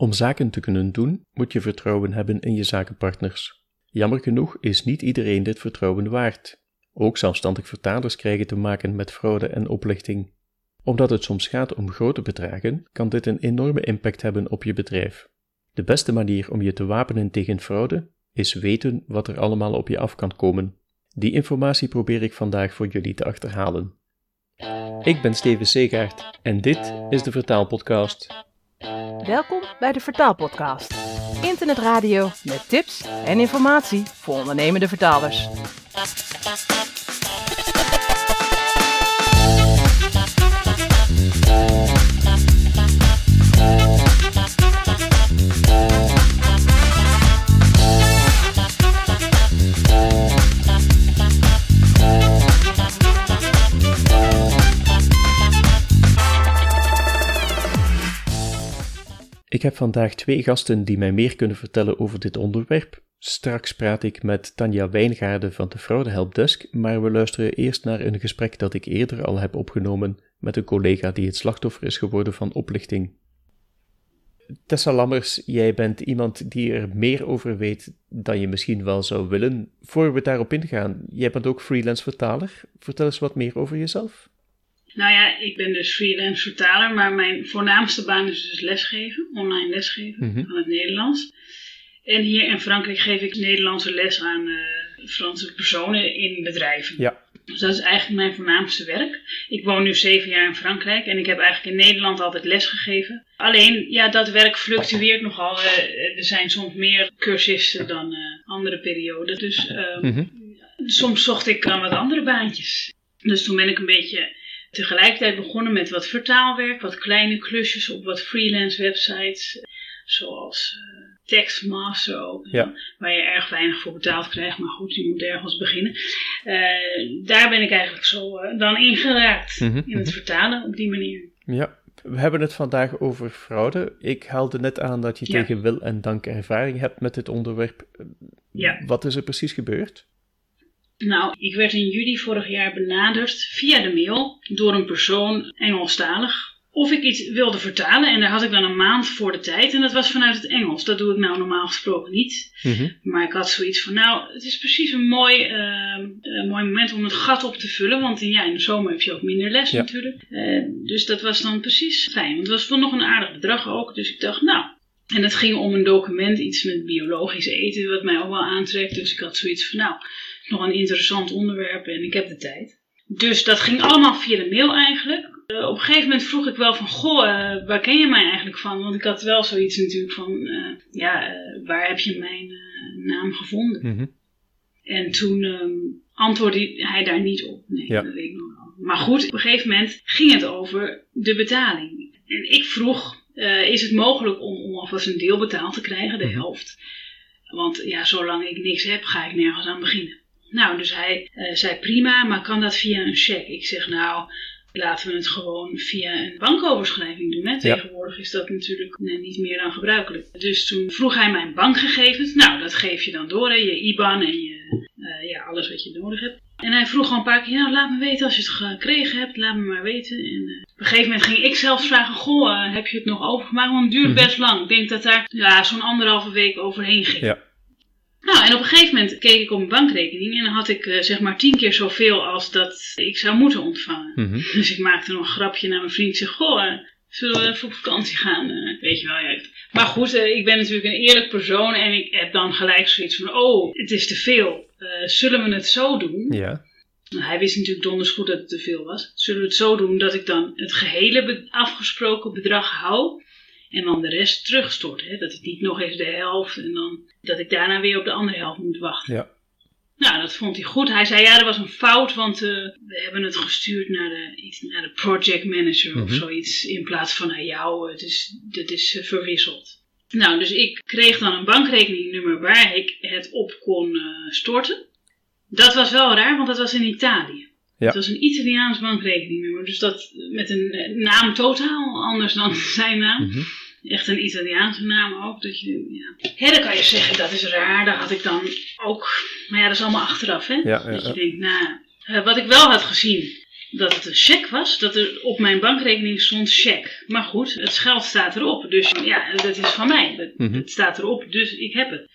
Om zaken te kunnen doen, moet je vertrouwen hebben in je zakenpartners. Jammer genoeg is niet iedereen dit vertrouwen waard. Ook zelfstandig vertalers krijgen te maken met fraude en oplichting. Omdat het soms gaat om grote bedragen, kan dit een enorme impact hebben op je bedrijf. De beste manier om je te wapenen tegen fraude is weten wat er allemaal op je af kan komen. Die informatie probeer ik vandaag voor jullie te achterhalen. Ik ben Steven Segaert en dit is de Vertaalpodcast. Welkom bij de Vertaalpodcast. Internetradio met tips en informatie voor ondernemende vertalers. Ik heb vandaag twee gasten die mij meer kunnen vertellen over dit onderwerp. Straks praat ik met Tanja Wijngaarden van de Fraude Helpdesk, maar we luisteren eerst naar een gesprek dat ik eerder al heb opgenomen met een collega die het slachtoffer is geworden van oplichting. Tessa Lammers, jij bent iemand die er meer over weet dan je misschien wel zou willen. Voor we daarop ingaan, jij bent ook freelance vertaler. Vertel eens wat meer over jezelf. Nou ja, ik ben dus freelance vertaler, maar mijn voornaamste baan is dus lesgeven, online lesgeven Mhm. van het Nederlands. En hier in Frankrijk geef ik Nederlandse les aan eh, Franse personen in bedrijven. Ja. Dus dat is eigenlijk mijn voornaamste werk. Ik woon nu zeven jaar in Frankrijk en ik heb eigenlijk in Nederland altijd les gegeven. Alleen, ja, dat werk fluctueert nogal. Eh, er zijn soms meer cursisten dan eh, andere perioden. Dus eh, Mhm. soms zocht ik dan wat andere baantjes. Dus toen ben ik een beetje tegelijkertijd begonnen met wat vertaalwerk, wat kleine klusjes op wat freelance websites, zoals eh, Textmaster ook, Ja. waar je erg weinig voor betaald krijgt, maar goed, je moet ergens beginnen. Eh, daar ben ik eigenlijk zo eh, dan ingeraakt, Mhm, in het mhm. vertalen op die manier. Ja, we hebben het vandaag over fraude. Ik haalde net aan dat je Ja. tegen wil en dank ervaring hebt met dit onderwerp. Ja. Wat is er precies gebeurd? Nou, ik werd in juli vorig jaar benaderd via de mail door een persoon Engelstalig. Of ik iets wilde vertalen en daar had ik dan een maand voor de tijd en dat was vanuit het Engels. Dat doe ik nou normaal gesproken niet. Mhm. Maar ik had zoiets van, nou, het is precies een mooi, eh, eh, mooi moment om het gat op te vullen. Want in, ja, in de zomer heb je ook minder les Ja. natuurlijk. Eh, dus dat was dan precies fijn. Want het was wel nog een aardig bedrag ook. Dus ik dacht, nou. En het ging om een document, iets met biologisch eten, wat mij ook wel aantrekt. Dus ik had zoiets van, nou, nog een interessant onderwerp en ik heb de tijd. Dus dat ging allemaal via de mail eigenlijk. Eh, op een gegeven moment vroeg ik wel van, goh, eh, waar ken je mij eigenlijk van? Want ik had wel zoiets natuurlijk van, eh, ja, waar heb je mijn naam gevonden? Mhm. En toen ehm, antwoordde hij daar niet op. Nee, Ja. dat weet ik nog wel. Maar goed, op een gegeven moment ging het over de betaling. En ik vroeg, is het mogelijk om, om alvast een deel betaald te krijgen, de Mhm. helft? Want ja, zolang ik niks heb, ga ik nergens aan beginnen. Nou, dus hij eh, zei prima, maar kan dat via een cheque? Ik zeg nou, laten we het gewoon via een bankoverschrijving doen. Hè? Tegenwoordig is dat natuurlijk eh, niet meer dan gebruikelijk. Dus toen vroeg hij mijn bankgegevens. Nou, dat geef je dan door, hè? je IBAN en je, eh, ja, alles wat je nodig hebt. En hij vroeg gewoon een paar keer, nou laat me weten als je het gekregen hebt, laat me maar weten. En op een gegeven moment ging ik zelfs vragen, goh, heb je het nog overgemaakt? Want het duurt Mhm. best lang. Ik denk dat daar ja, zo'n anderhalve week overheen ging. Ja. Nou, en op een gegeven moment keek ik op mijn bankrekening en dan had ik eh, zeg maar tien keer zoveel als dat ik zou moeten ontvangen. Mhm. Dus ik maakte nog een grapje naar mijn vriend. Ik zeg, goh, eh, zullen we even op vakantie gaan? Eh, weet je wel, ja. Maar goed, ik ben natuurlijk een eerlijk persoon en ik heb dan gelijk zoiets van, oh, het is te veel. Zullen we het zo doen? Ja. Nou, hij wist natuurlijk donders goed dat het te veel was. Zullen we het zo doen dat ik dan het gehele be- afgesproken bedrag hou en dan de rest terugstort? Hè? Dat het niet nog eens de helft en dan dat ik daarna weer op de andere helft moet wachten. Ja. Nou, dat vond hij goed. Hij zei, ja, er was een fout, want eh, we hebben het gestuurd naar de, iets, naar de project manager of Mhm. zoiets, in plaats van naar jou. Het is, het is eh, verwisseld. Nou, dus ik kreeg dan een bankrekeningnummer waar ik het op kon eh, storten. Dat was wel raar, want dat was in Italië. Ja. Het was een Italiaans bankrekeningnummer, dus dat met een naam totaal anders dan zijn naam. Mhm. Echt een Italiaanse naam ook. Dat je, ja. Hè, dan kan je zeggen, dat is raar. Dat had ik dan ook. Maar ja, dat is allemaal achteraf, hè? Ja, ja, dat je denkt, nou, eh, wat ik wel had gezien, dat het een cheque was, dat er op mijn bankrekening stond cheque. Maar goed, het geld staat erop. Dus ja, dat is van mij. Het, Mhm. het staat erop, dus ik heb het.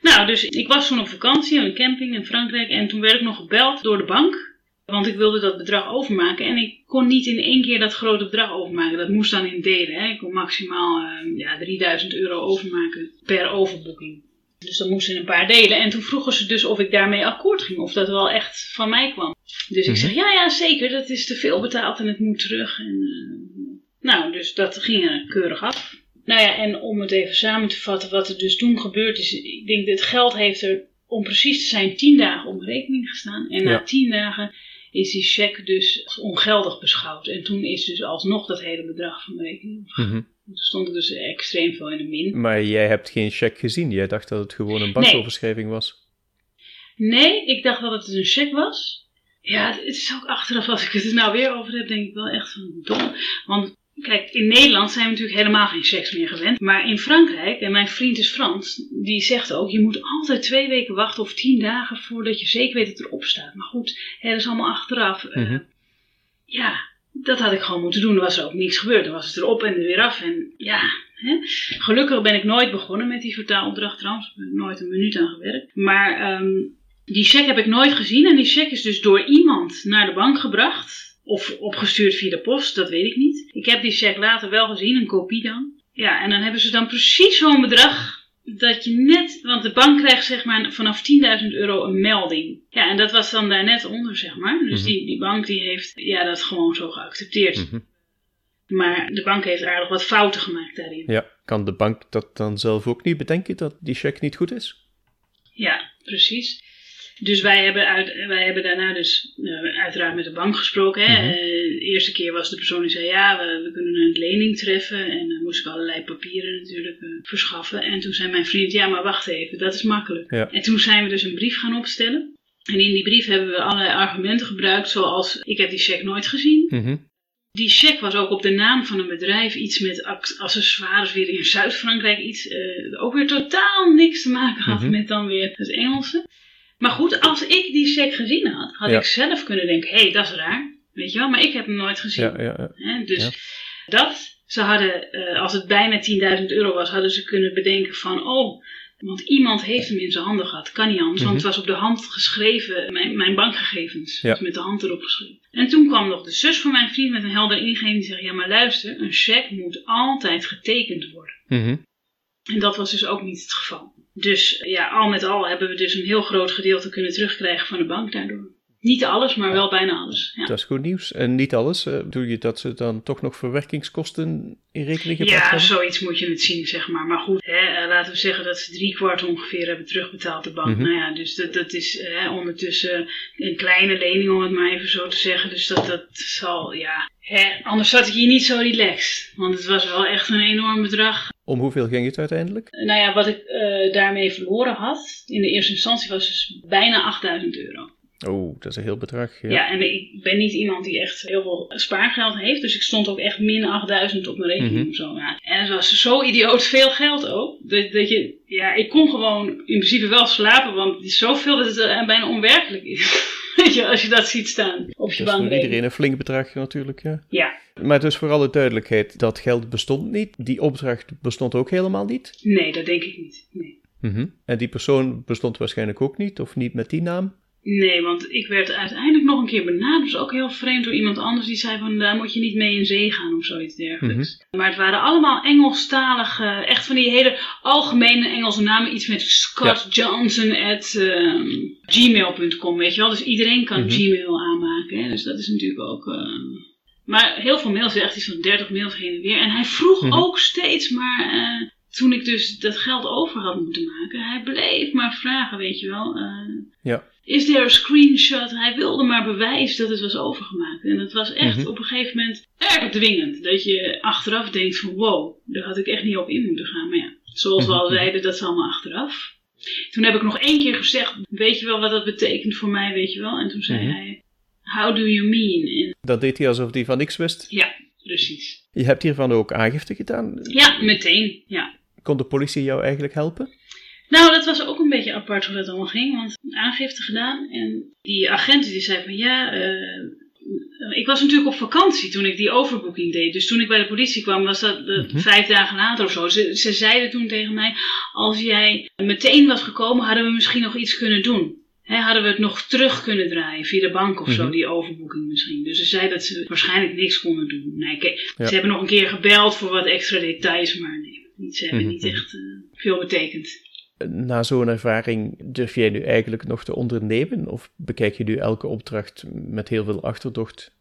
Nou, dus ik was toen op vakantie op een camping in Frankrijk en toen werd ik nog gebeld door de bank. Want ik wilde dat bedrag overmaken en ik kon niet in één keer dat grote bedrag overmaken. Dat moest dan in delen. Hè. Ik kon maximaal eh, ja, 3000 euro overmaken per overboeking. Dus dat moest in een paar delen. En toen vroegen ze dus of ik daarmee akkoord ging. Of dat wel echt van mij kwam. Dus ik Mhm. zeg, ja, ja, zeker. Dat is te veel betaald en het moet terug. En, eh, nou, dus dat ging er keurig af. Nou ja, en om het even samen te vatten wat er dus toen gebeurd is. Ik denk dat het geld heeft er, om precies te zijn, 10 dagen mijn rekening gestaan. En na. 10 dagen is die cheque dus ongeldig beschouwd. En toen is dus alsnog dat hele bedrag van rekening. Mhm. Toen stond ik dus extreem veel in de min. Maar jij hebt geen cheque gezien. Jij dacht dat het gewoon een bankoverschrijving was. Nee, ik dacht dat het een cheque was. Ja, het is ook achteraf, als ik het er nou weer over heb, denk ik wel echt van dom. Want kijk, in Nederland zijn we natuurlijk helemaal geen seks meer gewend. Maar in Frankrijk, en mijn vriend is Frans, die zegt ook, je moet altijd twee weken wachten of tien dagen voordat je zeker weet dat het erop staat. Maar goed, hè, dat is allemaal achteraf. Eh, Mhm. ja, dat had ik gewoon moeten doen. Er was er ook niks gebeurd. Dan was het erop en er weer af. En ja, hè. gelukkig ben ik nooit begonnen met die vertaalopdracht trouwens. Ik heb er nooit een minuut aan gewerkt. Maar ehm, die cheque heb ik nooit gezien. En die cheque is dus door iemand naar de bank gebracht. Of opgestuurd via de post, dat weet ik niet. Ik heb die cheque later wel gezien, een kopie dan. Ja, en dan hebben ze dan precies zo'n bedrag dat je net, want de bank krijgt zeg maar vanaf 10.000 euro een melding. Ja, en dat was dan daar net onder, zeg maar. Dus Mhm. die, die bank die heeft ja, dat gewoon zo geaccepteerd. Mhm. Maar de bank heeft aardig wat fouten gemaakt daarin. Ja, kan de bank dat dan zelf ook niet bedenken dat die cheque niet goed is? Ja, precies. Dus wij hebben, uit, wij hebben daarna dus eh, uiteraard met de bank gesproken. Hè. Mhm. Eh, de eerste keer was de persoon die zei, ja, we, we kunnen een lening treffen. En dan moest ik allerlei papieren natuurlijk eh, verschaffen. En toen zei mijn vriend, ja, maar wacht even, dat is makkelijk. Ja. En toen zijn we dus een brief gaan opstellen. En in die brief hebben we allerlei argumenten gebruikt, zoals, ik heb die cheque nooit gezien. Mhm. Die cheque was ook op de naam van een bedrijf, iets met ac- accessoires weer in Zuid-Frankrijk, iets eh, ook weer totaal niks te maken had Mhm. met dan weer het Engelse. Maar goed, als ik die cheque gezien had, had Ja. ik zelf kunnen denken, hé, hey, dat is raar, weet je wel, maar ik heb hem nooit gezien. Ja, ja? Dus dat, ze hadden, eh, als het bijna 10.000 euro was, hadden ze kunnen bedenken van, oh, want iemand heeft hem in zijn handen gehad, kan niet anders, want het was op de hand geschreven, mijn, mijn bankgegevens, Mhm. Ja. dus met de hand erop geschreven. En toen kwam nog de zus van mijn vriend met een helder ingeving die zei, ja maar luister, een cheque moet altijd getekend worden. Mhm. En dat was dus ook niet het geval. Dus ja, al met al hebben we dus een heel groot gedeelte kunnen terugkrijgen van de bank daardoor. Niet alles, maar wel bijna alles. Ja. Dat is goed nieuws. En niet alles. eh, Bedoel je dat ze dan toch nog verwerkingskosten in rekening gebracht Ja, hebben? zoiets moet je het zien, zeg maar. Maar goed, hè, eh, laten we zeggen dat ze drie kwart ongeveer hebben terugbetaald, de bank. Mhm. Nou ja, dus dat, dat is hè, ondertussen een kleine lening, om het maar even zo te zeggen. Dus dat, dat zal, ja... Hè, anders zat ik hier niet zo relaxed. Want het was wel echt een enorm bedrag. Om hoeveel ging het uiteindelijk? Nou ja, wat ik eh, daarmee verloren had, in de eerste instantie, was dus bijna 8000 euro. Oh, dat is een heel bedrag. Ja. Ja. en ik ben niet iemand die echt heel veel spaargeld heeft. Dus ik stond ook echt min 8000 op mijn rekening of zo. Ja. En het was zo idioot veel geld ook. Dat, dat je, ja, ik kon gewoon in principe wel slapen. Want het is zoveel dat het eh, bijna onwerkelijk is. Weet je, als je dat ziet staan op je Dat is voor iedereen een flink bedrag natuurlijk, ja. Ja, Maar dus voor alle duidelijkheid, dat geld bestond niet. Die opdracht bestond ook helemaal niet. nee, dat denk ik niet. Nee. Mhm. En die persoon bestond waarschijnlijk ook niet, of niet met die naam. Nee, want ik werd uiteindelijk nog een keer benaderd. Dus ook heel vreemd door iemand anders die zei van daar moet je niet mee in zee gaan of zoiets dergelijks. Maar het waren allemaal Engelstalige, echt van die hele algemene Engelse namen. Iets met Scott Johnson at ehm, gmail.com, weet je wel. Dus iedereen kan Mhm. Gmail aanmaken. Hè? Dus dat is natuurlijk ook... eh, Maar heel veel mails, echt iets van 30 mails heen en weer. En hij vroeg Mhm. ook steeds maar... eh, toen ik dus dat geld over had moeten maken, hij bleef maar vragen, weet je wel. eh, Ja. is there a screenshot? Hij wilde maar bewijs dat het was overgemaakt. En het was echt Mhm. op een gegeven moment erg dwingend. Dat je achteraf denkt van wow, daar had ik echt niet op in moeten gaan. Maar ja, zoals we al Mhm. zeiden, dat is allemaal achteraf. Toen heb ik nog één keer gezegd, weet je wel wat dat betekent voor mij, weet je wel? En toen zei hij, how do you mean? Dat deed hij alsof hij van niks wist. ja, precies. Je hebt hiervan ook aangifte gedaan. Ja, meteen, ja. Kon de politie jou eigenlijk helpen? Nou, dat was ook een beetje apart hoe dat allemaal ging. Want aangifte gedaan. En die agent die zei van ja, eh, ik was natuurlijk op vakantie toen ik die overboeking deed. Dus toen ik bij de politie kwam, was dat Mhm. vijf dagen later of zo. Ze, ze zeiden toen tegen mij: Als jij meteen was gekomen, hadden we misschien nog iets kunnen doen. Hè, hadden we het nog terug kunnen draaien via de bank of zo, Mhm. die overboeking misschien. Dus ze zeiden dat ze waarschijnlijk niks konden doen. Nee, Ja. Ze hebben nog een keer gebeld voor wat extra details, maar nee, niet, ze hebben Mhm. niet echt eh, veel betekend. Na zo'n ervaring durf jij nu eigenlijk nog te ondernemen? Of bekijk je nu elke opdracht met heel veel achterdocht?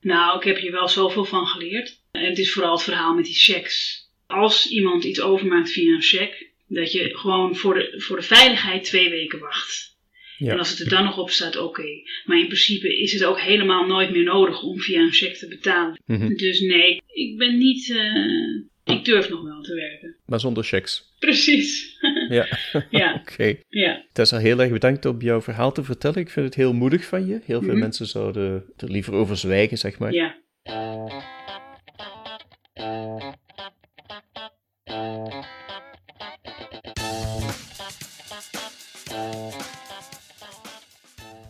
Nou, ik heb hier wel zoveel van geleerd. En het is vooral het verhaal met die checks. Als iemand iets overmaakt via een check, dat je gewoon voor de, voor de veiligheid twee weken wacht. Ja. En als het er dan nog op staat, oké. Maar in principe is het ook helemaal nooit meer nodig om via een check te betalen. Mhm. Dus nee, ik ben niet. eh, ik durf nog wel te werken. Maar zonder checks. Precies. Ja, ja, oké. ja. Tessa, heel erg bedankt om jouw verhaal te vertellen. Ik vind het heel moedig van je. Heel veel Mhm. mensen zouden er liever over zwijgen, zeg maar. ja.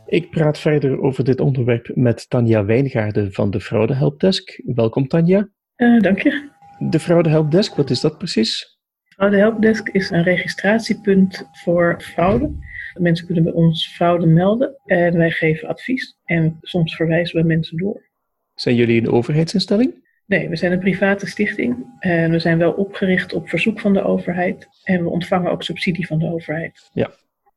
Ik praat verder over dit onderwerp met Tanja Wijngaarden van de Fraude Helpdesk. Welkom Tanja. Eh, dank je. De Fraude Helpdesk, wat is dat precies? Fraude Helpdesk is een registratiepunt voor fraude. Mensen kunnen bij ons fraude melden en wij geven advies. En soms verwijzen we mensen door. Zijn jullie een overheidsinstelling? Nee, we zijn een private stichting en we zijn wel opgericht op verzoek van de overheid. En we ontvangen ook subsidie van de overheid.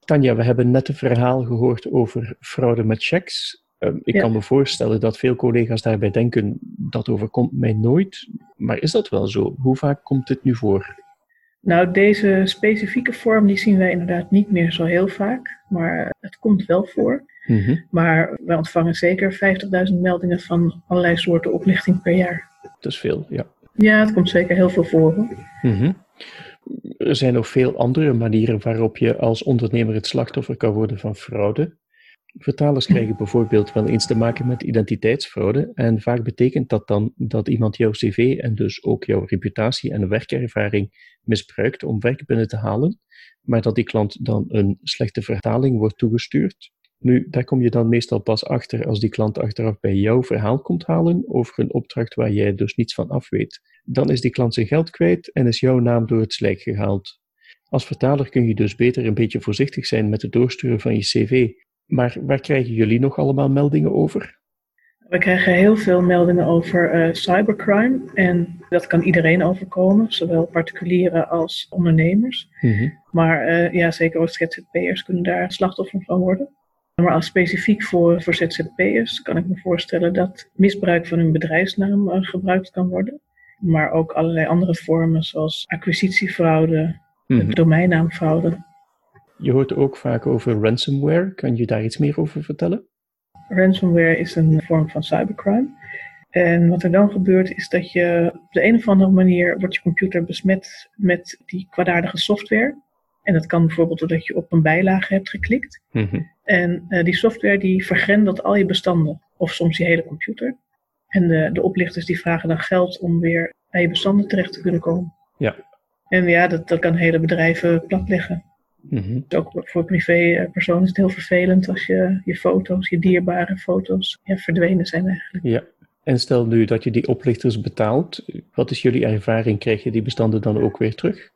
Tanja, we hebben net een verhaal gehoord over fraude met checks. Ehm, ik Ja. kan me voorstellen dat veel collega's daarbij denken, dat overkomt mij nooit. Maar is dat wel zo? Hoe vaak komt dit nu voor? Nou, deze specifieke vorm die zien wij inderdaad niet meer zo heel vaak. Maar het komt wel voor. Mhm. Maar wij ontvangen zeker 50.000 meldingen van allerlei soorten oplichting per jaar. Dat is veel, ja. Ja, het komt zeker heel veel voor. Mhm. Er zijn nog veel andere manieren waarop je als ondernemer het slachtoffer kan worden van fraude. Vertalers krijgen bijvoorbeeld wel eens te maken met identiteitsfraude en vaak betekent dat dan dat iemand jouw cv en dus ook jouw reputatie en werkervaring misbruikt om werk binnen te halen, maar dat die klant dan een slechte vertaling wordt toegestuurd. Nu, daar kom je dan meestal pas achter als die klant achteraf bij jouw verhaal komt halen over een opdracht waar jij dus niets van af weet. Dan is die klant zijn geld kwijt en is jouw naam door het slijk gehaald. Als vertaler kun je dus beter een beetje voorzichtig zijn met het doorsturen van je cv. Maar waar krijgen jullie nog allemaal meldingen over? We krijgen heel veel meldingen over eh, cybercrime. En dat kan iedereen overkomen, zowel particulieren als ondernemers. Maar eh, ja, zeker ook ZZP'ers kunnen daar slachtoffer van worden. Maar als specifiek voor, voor ZZP'ers kan ik me voorstellen dat misbruik van hun bedrijfsnaam eh, gebruikt kan worden. Maar ook allerlei andere vormen zoals acquisitiefraude, Mhm. domeinnaamfraude. Je hoort ook vaak over ransomware. Kan je daar iets meer over vertellen? Ransomware is een vorm van cybercrime. En wat er dan gebeurt is dat je op de een of andere manier wordt je computer besmet met die kwaadaardige software. En dat kan bijvoorbeeld doordat je op een bijlage hebt geklikt. Mhm. En eh, die software die vergrendelt al je bestanden. Of soms je hele computer. En de, de oplichters die vragen dan geld om weer bij je bestanden terecht te kunnen komen. Ja. En ja, dat, dat kan hele bedrijven platleggen. Mhm. Dus ook voor privépersonen is het heel vervelend als je, je foto's, je dierbare foto's, ja, verdwenen zijn eigenlijk. Ja. En stel nu dat je die oplichters betaalt. Wat is jullie ervaring? Krijg je die bestanden dan ook weer terug?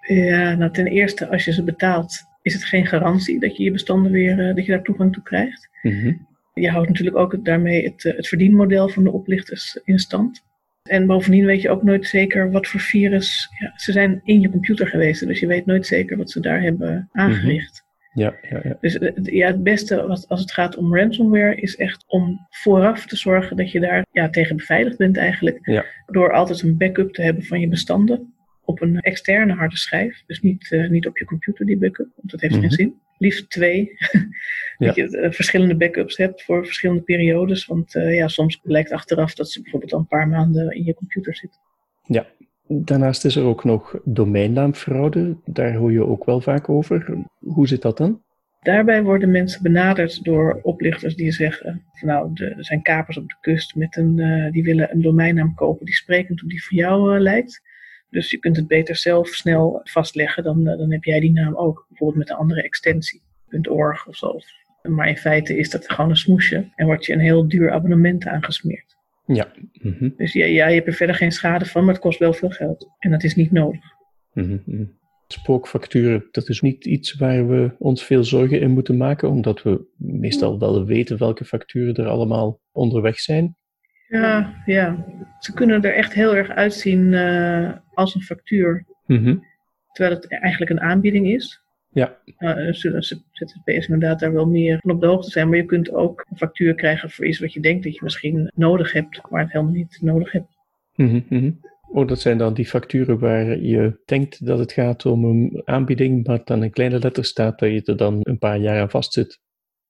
Ja, nou ten eerste, als je ze betaalt, is het geen garantie dat je je bestanden weer, eh, dat je daar toegang toe krijgt. Mhm. Je houdt natuurlijk ook daarmee het, eh, het verdienmodel van de oplichters in stand. En bovendien weet je ook nooit zeker wat voor virus. Ja, ze zijn in je computer geweest, dus je weet nooit zeker wat ze daar hebben aangericht. Ja, ja, ja. Dus eh, ja, het beste wat, als het gaat om ransomware is echt om vooraf te zorgen dat je daar ja, tegen beveiligd bent eigenlijk. Ja. Door altijd een backup te hebben van je bestanden op een externe harde schijf. Dus niet, eh, niet op je computer die backup, want dat heeft Mhm. geen zin. Liefst twee. dat je eh, verschillende backups hebt voor verschillende periodes. Want eh, ja, soms blijkt achteraf dat ze bijvoorbeeld al een paar maanden in je computer zit. Ja. Daarnaast is er ook nog domeinnaamfraude. Daar hoor je ook wel vaak over. Hoe zit dat dan? Daarbij worden mensen benaderd door oplichters die zeggen: van, Nou, de- er zijn kapers op de kust met een, die willen een domeinnaam kopen die sprekend op die van jou lijkt. Dus je kunt het beter zelf snel vastleggen, dan, eh, dan heb jij die naam ook. Bijvoorbeeld met een andere extensie, .org of zo, Maar in feite is dat gewoon een smoesje en wordt je een heel duur abonnement aangesmeerd. Ja. Mhm. Dus ja, ja, je hebt er verder geen schade van, maar het kost wel veel geld. En dat is niet nodig. Mhm. Spookfacturen, dat is niet iets waar we ons veel zorgen in moeten maken, omdat we meestal wel weten welke facturen er allemaal onderweg zijn. Ja, ja. Ze kunnen er echt heel erg uitzien uh, als een factuur. Terwijl het eigenlijk een aanbieding is. Ja. Uh, ZZP'ers inderdaad daar wel meer van op de hoogte zijn. Maar je kunt ook een factuur krijgen voor iets wat je denkt dat je misschien nodig hebt, maar het helemaal niet nodig hebt. Mm Oh, dat zijn dan die facturen waar je denkt dat het gaat om een aanbieding, maar dan in kleine letters staat dat je er dan een paar jaar aan vastzit.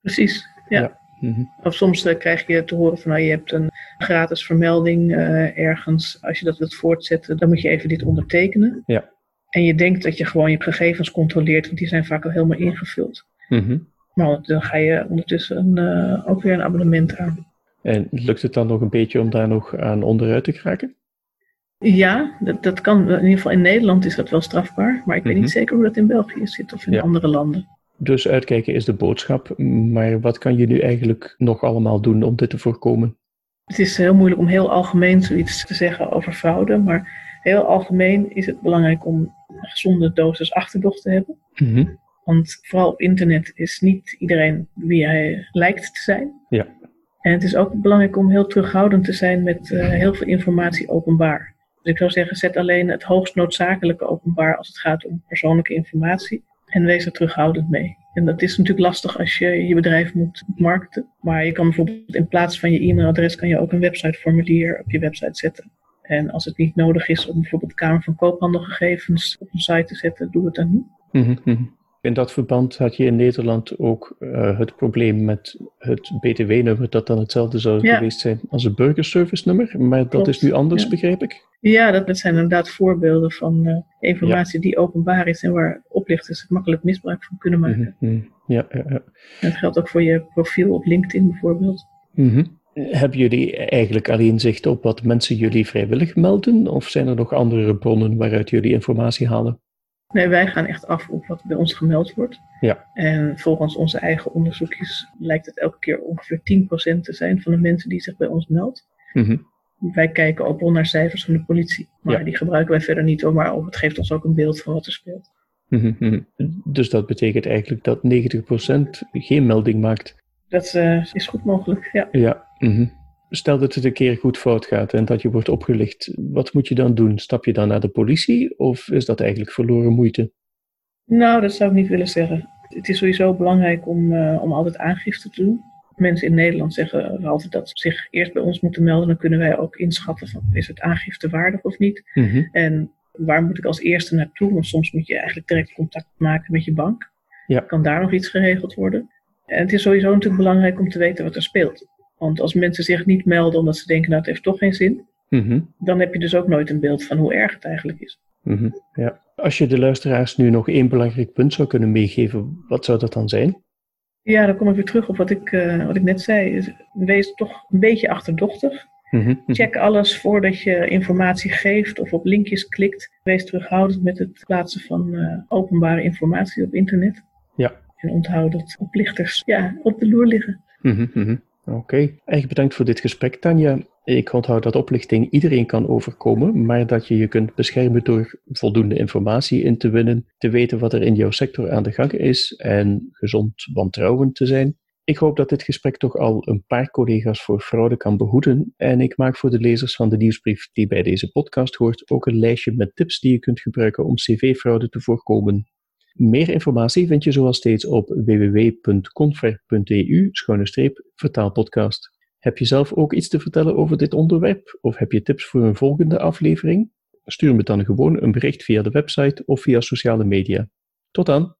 Precies, ja. Mhm. Of soms uh, krijg je te horen van nou, je hebt een gratis vermelding uh, ergens. Als je dat wilt voortzetten, dan moet je even dit ondertekenen. Ja. En je denkt dat je gewoon je gegevens controleert, want die zijn vaak al helemaal ingevuld. Mhm. Maar dan ga je ondertussen uh, ook weer een abonnement aan. En lukt het dan nog een beetje om daar nog aan onderuit te geraken? Ja, dat, dat kan. In ieder geval in Nederland is dat wel strafbaar. Maar ik weet niet Mhm. zeker hoe dat in België zit of in Ja. andere landen. Dus uitkijken is de boodschap, maar wat kan je nu eigenlijk nog allemaal doen om dit te voorkomen? Het is heel moeilijk om heel algemeen zoiets te zeggen over fraude. Maar heel algemeen is het belangrijk om een gezonde dosis achterdocht te hebben. Mhm. Want vooral op internet is niet iedereen wie hij lijkt te zijn. Ja. En het is ook belangrijk om heel terughoudend te zijn met eh, heel veel informatie openbaar. Dus ik zou zeggen, zet alleen het hoogst noodzakelijke openbaar als het gaat om persoonlijke informatie. En wees er terughoudend mee. En dat is natuurlijk lastig als je je bedrijf moet markten. Maar je kan bijvoorbeeld in plaats van je e-mailadres kan je ook een websiteformulier op je website zetten. En als het niet nodig is om bijvoorbeeld Kamer van Koophandelgegevens op een site te zetten, doe het dan niet. Mhm, mhm. In dat verband had je in Nederland ook eh, het probleem met het BTW-nummer, dat dan hetzelfde zou Ja. geweest zijn als het burgerservice-nummer, maar dat is nu anders, ja. begrijp ik. Ja, dat, dat zijn inderdaad voorbeelden van eh, informatie die openbaar is en waar oplichters makkelijk misbruik van kunnen maken. Mhm, mhm. Ja, ja, ja. En dat geldt ook voor je profiel op LinkedIn bijvoorbeeld. Mhm. Hebben jullie eigenlijk alleen zicht op wat mensen jullie vrijwillig melden, of zijn er nog andere bronnen waaruit jullie informatie halen? Nee, wij gaan echt af op wat bij ons gemeld wordt. Ja. En volgens onze eigen onderzoekjes lijkt het elke keer ongeveer 10% te zijn van de mensen die zich bij ons meldt. Mhm. Wij kijken ook wel naar cijfers van de politie. Maar Ja. die gebruiken wij verder niet hoor, maar het geeft ons ook een beeld van wat er speelt. Mhm, mhm. Dus dat betekent eigenlijk dat 90% geen melding maakt. Dat eh, is goed mogelijk, ja. Ja. Stel dat het een keer goed fout gaat en dat je wordt opgelicht, wat moet je dan doen? Stap je dan naar de politie of is dat eigenlijk verloren moeite? Nou, dat zou ik niet willen zeggen. Het is sowieso belangrijk om, eh, om altijd aangifte te doen. Mensen in Nederland zeggen altijd dat ze zich eerst bij ons moeten melden. Dan kunnen wij ook inschatten van is het aangifte waardig of niet. Mhm. En waar moet ik als eerste naartoe? Want soms moet je eigenlijk direct contact maken met je bank. Ja. Kan daar nog iets geregeld worden? En het is sowieso natuurlijk belangrijk om te weten wat er speelt. Want als mensen zich niet melden omdat ze denken, nou het heeft toch geen zin, Mhm. dan heb je dus ook nooit een beeld van hoe erg het eigenlijk is. Mhm. Ja. Als je de luisteraars nu nog één belangrijk punt zou kunnen meegeven, wat zou dat dan zijn? Ja, dan kom ik weer terug op wat ik, eh, wat ik net zei. Is, Wees toch een beetje achterdochtig. Mhm. Check alles voordat je informatie geeft of op linkjes klikt. Wees terughoudend met het plaatsen van eh, openbare informatie op internet. Ja. En onthoud dat oplichters ja, op de loer liggen. Mhm. Oké, erg bedankt voor dit gesprek, Tanja. Ik onthoud dat oplichting iedereen kan overkomen, maar dat je je kunt beschermen door voldoende informatie in te winnen, te weten wat er in jouw sector aan de gang is en gezond wantrouwend te zijn. Ik hoop dat dit gesprek toch al een paar collega's voor fraude kan behoeden en ik maak voor de lezers van de nieuwsbrief die bij deze podcast hoort ook een lijstje met tips die je kunt gebruiken om cv-fraude te voorkomen. Meer informatie vind je zoals steeds op www.confer.eu-vertaalpodcast. Heb je zelf ook iets te vertellen over dit onderwerp of heb je tips voor een volgende aflevering? Stuur me dan gewoon een bericht via de website of via sociale media. Tot dan!